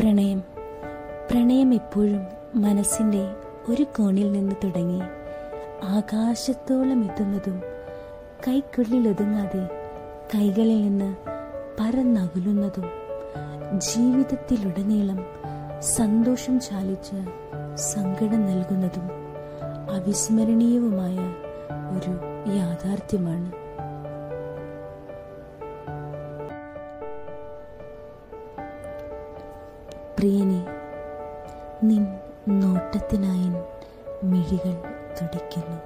പ്രണയം. പ്രണയം എപ്പോഴും മനസ്സിന്റെ ഒരു കോണിൽ നിന്ന് തുടങ്ങി. ആകാശത്തോളം എത്തുന്നതും കൈക്കുള്ളിൽ ഒതുങ്ങാതെ കൈകളിൽ നിന്ന് പരന്നകുലുന്നതും ജീവിതത്തിലുടനീളം സന്തോഷം ചാലിച്ച് സങ്കടം നൽകുന്നതും അവിസ്മരണീയവുമായ ഒരു യാഥാർത്ഥ്യമാണ്. പ്രിയനെ നിൻ നോട്ടത്തിനായി മിഴികൾ തുടിക്കുന്നു.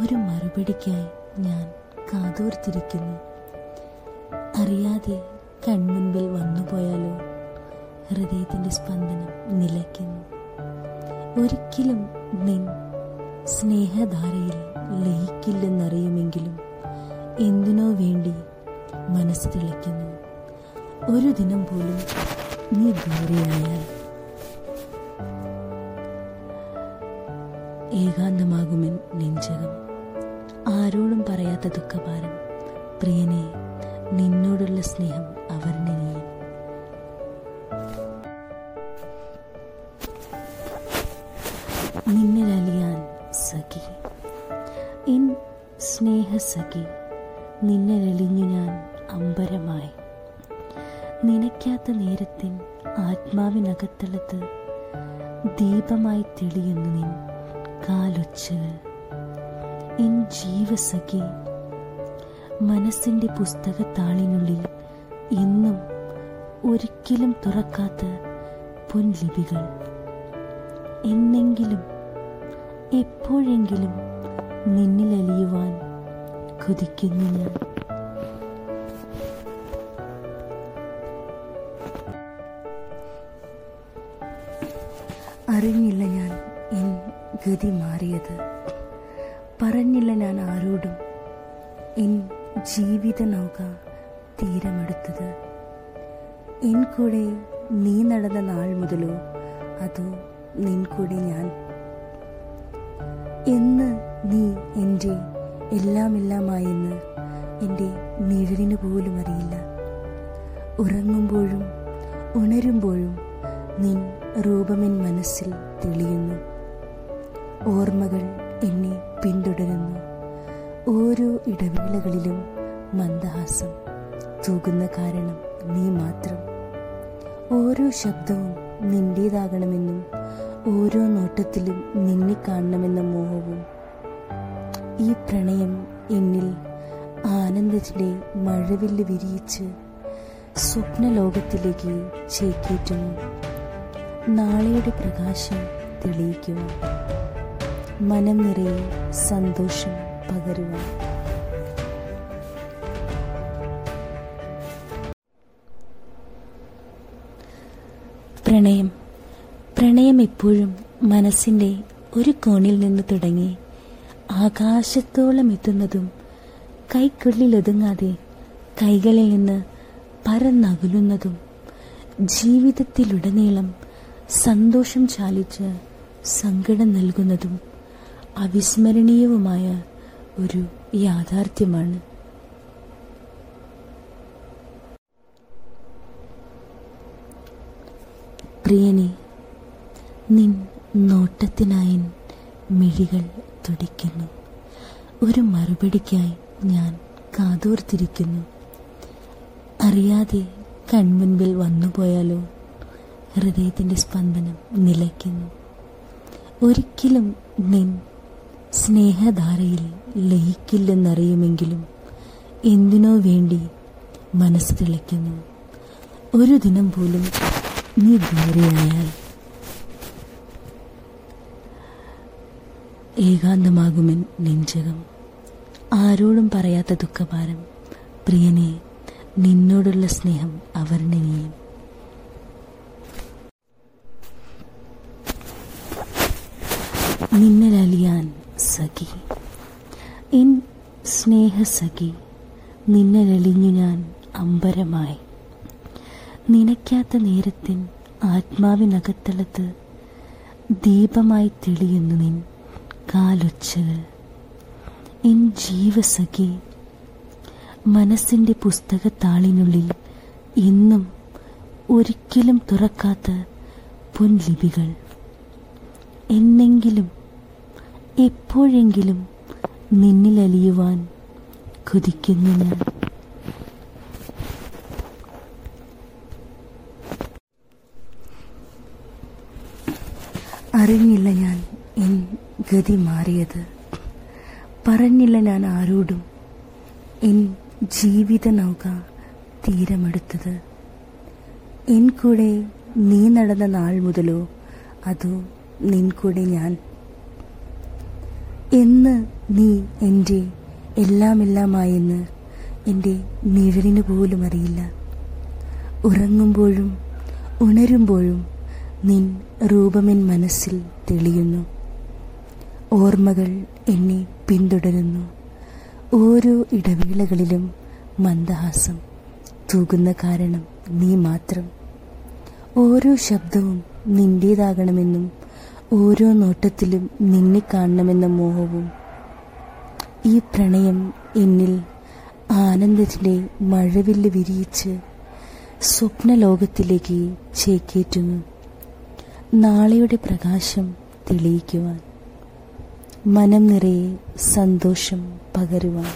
ഒരു മറുപടിക്കായി ഞാൻ കാതോർത്തിരിക്കുന്നു. അറിയാതെ കൺമുൻപിൽ വന്നുപോയാലോ? ഹൃദയത്തിന്റെ സ്പന്ദനം നിലയ്ക്കുന്നു. ഒരിക്കലും നിൻ സ്നേഹധാരയിൽ ലയിക്കില്ലെന്നറിയുമെങ്കിലും എന്തിനോ വേണ്ടി മനസ്സ് തിളയ്ക്കുന്നു ഒരു ദിനം പോലും നീ ദൂരെയായാൽ ഏകാന്തമാകുമെൻ നെഞ്ചകം. ആരോടും പറയാത്ത ദുഃഖഭാരം. പ്രിയനെ നിന്നോടുള്ള സ്നേഹം അവർണനീയം നിന്നിലലിയാൻ സഖി. ഇൻ സ്നേഹസഖി നിന്നിലലിഞ്ഞു ഞാൻ അമ്പരമായി. നനയ്ക്കാത്ത നേരത്തിൻ ആത്മാവിനകത്തളത്ത് ദീപമായി തെളിയുന്നു നിൻ കാലൊച്ചകൾ എൻ ജീവസഖി മനസ്സിന്റെ പുസ്തകത്താളിനുള്ളിൽ എന്നും ഒരിക്കലും തുറക്കാത്ത പൊൻലിപികൾ. എന്നെങ്കിലും എപ്പോഴെങ്കിലും നിന്നിലലിയുവാൻ കൊതിക്കുന്നു ഞാൻ. അറിഞ്ഞില്ല ഞാൻ എൻ ഗതി മാറിയത്. പറഞ്ഞില്ല ഞാൻ ആരോടും എൻ ജീവിത നൗക തീരമെടുത്തത്. എൻ കൂടെ നീ നടന്ന നാൾ മുതലോ അതോ നിൻ കൂടെ ഞാൻ? എന്ന് നീ എന്റെ എല്ലാമെല്ലാമായെന്ന് എന്റെ നിഴലിന് പോലും അറിയില്ല ഉറങ്ങുമ്പോഴും ഉണരുമ്പോഴും നിൻ രൂപമെൻ മനസ്സിൽ തെളിയുന്നു. ഓർമ്മകൾ എന്നെ പിന്തുടരുന്നു. ഓരോ ഇടവേളകളിലും മന്ദഹാസം തൂകുന്ന കാരണം നീ മാത്രം. ഓരോ ശബ്ദവും നിന്റേതാകണമെന്നും ഓരോ നോട്ടത്തിലും നിന്നെ കാണണമെന്ന മോഹവും. ഈ പ്രണയം എന്നിൽ ആനന്ദത്തിലെ മഴവില്ല് വിരിയിച്ച് സ്വപ്നലോകത്തിലേക്ക് ചേക്കേറ്റുന്നു. നാളെയുടെ പ്രകാശം തെളിയിക്കുവാൻ മനം നിറയെ സന്തോഷം പകരുവാൻ. പ്രണയം. പ്രണയം എപ്പോഴും മനസ്സിന്റെ ഒരു കോണിൽ നിന്ന് തുടങ്ങി ആകാശത്തോളം എത്തുന്നതും കൈക്കുള്ളിൽ ഒതുങ്ങാതെ കൈകളിൽ നിന്ന് പരന്നകലുന്നതും ജീവിതത്തിലുടനീളം സന്തോഷം ചാലിച്ച് സങ്കടം നൽകുന്നതും അവിസ്മരണീയവുമായ ഒരു യാഥാർത്ഥ്യമാണ്. പ്രിയനെ നിൻ നോട്ടത്തിനായി മിഴികൾ തുടിക്കുന്നു. ഒരു മറുപടിക്കായി ഞാൻ കാതോർത്തിരിക്കുന്നു. അറിയാതെ കൺമുൻപിൽ വന്നുപോയാലോ? ഹൃദയത്തിന്റെ സ്പന്ദനം നിലയ്ക്കുന്നു. ഒരിക്കലും നിൻ സ്നേഹധാരയിൽ ലയിക്കില്ലെന്നറിയുമെങ്കിലും എന്തിനോ വേണ്ടി മനസ്സ് തിളയ്ക്കുന്നു. ഒരു ദിനം പോലും നീ ദൂരെയായാൽ ഏകാന്തമാകുമെൻ നെഞ്ചകം. ആരോടും പറയാത്ത ദുഃഖഭാരം. പ്രിയനെ നിന്നോടുള്ള സ്നേഹം അവർണനീയം നിന്നലലിയാൻ സഖി. ഇൻ സ്നേഹ സ്നേഹസഖി നിന്നലലിഞ്ഞു ഞാൻ അമ്പരമായി. നനയ്ക്കാത്ത നേരത്തിൻ ആത്മാവിനകത്തളത്ത് ദീപമായി തെളിയുന്നു നിൻ കാലൊച്ചകൾ. എൻ ജീവസഖി മനസ്സിന്റെ പുസ്തകത്താളിനുള്ളിൽ എന്നും ഒരിക്കലും തുറക്കാത്ത പൊൻലിപികൾ. എന്നെങ്കിലും എപ്പോഴെങ്കിലും നിന്നിലലിയുവാൻ കൊതിക്കുന്നു ഞാൻ. അറിഞ്ഞില്ല ഞാൻ എൻ ഗതി മാറിയത്. പറഞ്ഞില്ല ഞാൻ ആരോടും എൻ ജീവിത നൗക തീരമെടുത്തത്. എൻ കൂടെ നീ നടന്ന നാൾ മുതലോ അതോ നിൻ കൂടെ ഞാൻ എന്ന് നീ എന്റെ എല്ലാമെല്ലാമായെന്ന് എന്റെ നിഴലിന് പോലും അറിയില്ല. ഉറങ്ങുമ്പോഴും ഉണരുമ്പോഴും നിൻ രൂപമെൻ മനസ്സിൽ തെളിയുന്നു. ഓർമ്മകൾ എന്നെ പിന്തുടരുന്നു. ഓരോ ഇടവേളകളിലും മന്ദഹാസം തൂകുന്ന കാരണം നീ മാത്രം. ഓരോ ശബ്ദവും നിന്റേതാകണമെന്നും ഓരോ നോട്ടത്തിലും നിന്നെ കാണണമെന്ന മോഹവും ഈ പ്രണയം എന്നിൽ ആനന്ദത്തിന്റെ മഴവില്ല് വിരിയിച്ച് സ്വപ്നലോകത്തിലേക്ക് ചേക്കേറ്റുന്നു. നാളെയുടെ പ്രകാശം തെളിയിക്കുവാൻ. മനം നിറയെ സന്തോഷം പകരുവാൻ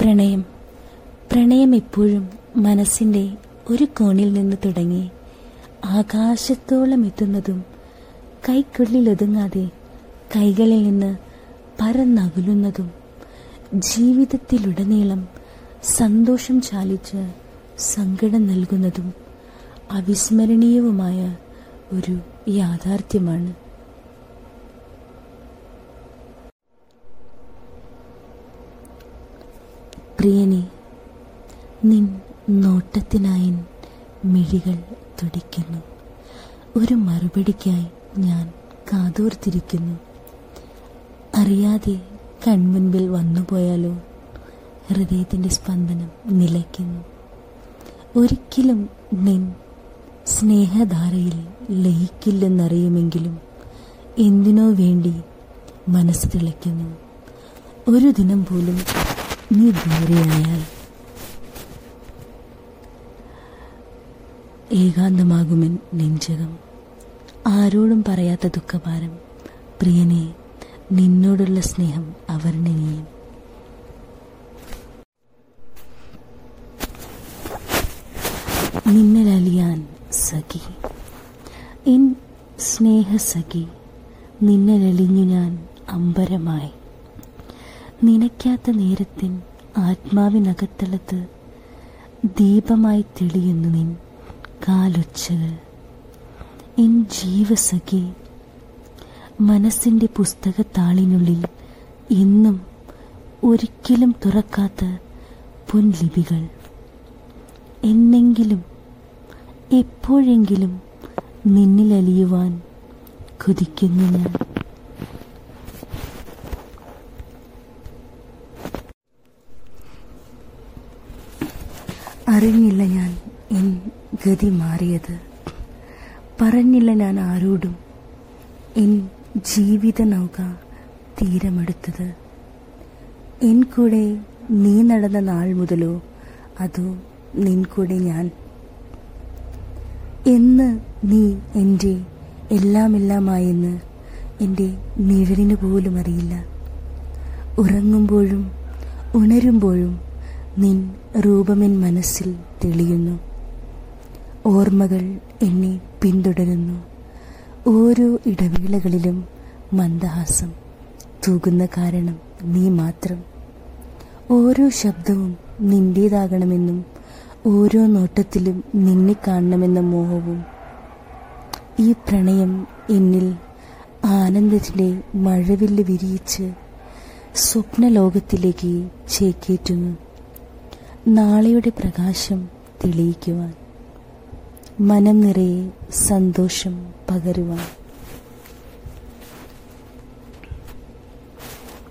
പ്രണയം പ്രണയം എപ്പോഴും മനസ്സിന്റെ ഒരു കോണിൽ നിന്ന് തുടങ്ങി ആകാശത്തോളം എത്തുന്നതും കൈക്കുള്ളിലൊതുങ്ങാതെ കൈകളിൽ നിന്ന് പരന്നകുലുന്നതും ജീവിതത്തിലുടനീളം സന്തോഷം ചാലിച്ച് സങ്കടം നൽകുന്നതും അവിസ്മരണീയവുമായ ഒരു യാഥാർത്ഥ്യമാണ്. പ്രിയനെ നിൻ നോട്ടത്തിനായി മിഴികൾ തുടിക്കുന്നു. ഒരു മറുപടിക്കായി ഞാൻ കാതോർത്തിരിക്കുന്നു. അറിയാതെ കൺമുൻപിൽ വന്നുപോയാലോ? ഹൃദയത്തിന്റെ സ്പന്ദനം നിലയ്ക്കുന്നു. ഒരിക്കലും നിൻ സ്നേഹധാരയിൽ ലയിക്കില്ലെന്നറിയുമെങ്കിലും എന്തിനോ വേണ്ടി മനസ്സ് തിളയ്ക്കുന്നു. ഒരു ദിനം പോലും നീ ദൂരെയായാൽ ഏകാന്തമാകുമെൻ നെഞ്ചകം. ആരോടും പറയാത്ത ദുഃഖഭാരം. പ്രിയനെ നിന്നോടുള്ള സ്നേഹം അവർണനീയം. നിന്നലലിയാൻ സഖി. എൻ സ്നേഹസഖി നിന്നലലിഞ്ഞു ഞാൻ അമ്പരമായി. നനയ്ക്കാത്ത നേരത്തിൻ ആത്മാവിനകത്തളത്ത് ദീപമായി തെളിയുന്നു നിൻ കാലൊച്ചകൾ എൻ ജീവസഖി മനസ്സിന്റെ പുസ്തകത്താളിനുള്ളിൽ എന്നും ഒരിക്കലും തുറക്കാത്ത പൊൻലിപികൾ. എന്നെങ്കിലും എപ്പോഴെങ്കിലും നിന്നിലലിയുവാൻ കൊതിക്കുന്നു ഞാൻ. അറിഞ്ഞില്ല ഞാൻ. ഗതി മാറിയത്. പറഞ്ഞില്ല ഞാൻ ആരോടും. എൻ ജീവിത നൗക തീരമെടുത്തത്. എൻ കൂടെ നീ നടന്ന നാൾ മുതലോ അതോ നിൻ കൂടെ ഞാൻ? എന്ന് നീ എന്റെ എല്ലാമെല്ലാമായെന്ന് എന്റെ നിഴലിന് പോലും അറിയില്ല. ഉറങ്ങുമ്പോഴും ഉണരുമ്പോഴും നിൻ രൂപമെൻ മനസ്സിൽ തെളിയുന്നു. ഓർമ്മകൾ എന്നെ പിന്തുടരുന്നു. ഓരോ ഇടവേളകളിലും മന്ദഹാസം തൂകുന്ന കാരണം നീ മാത്രം. ഓരോ ശബ്ദവും നിന്റേതാകണമെന്നും ഓരോ നോട്ടത്തിലും നിന്നെ കാണണമെന്ന മോഹവും. ഈ പ്രണയം എന്നിൽ ആനന്ദത്തിലെ മഴവില്ല് വിരിയിച്ച് സ്വപ്നലോകത്തിലേക്ക് ചേക്കേറ്റുന്നു. നാളെയുടെ പ്രകാശം തെളിയിക്കുവാൻ മനം നിറയെ സന്തോഷം പകരുവാൻ.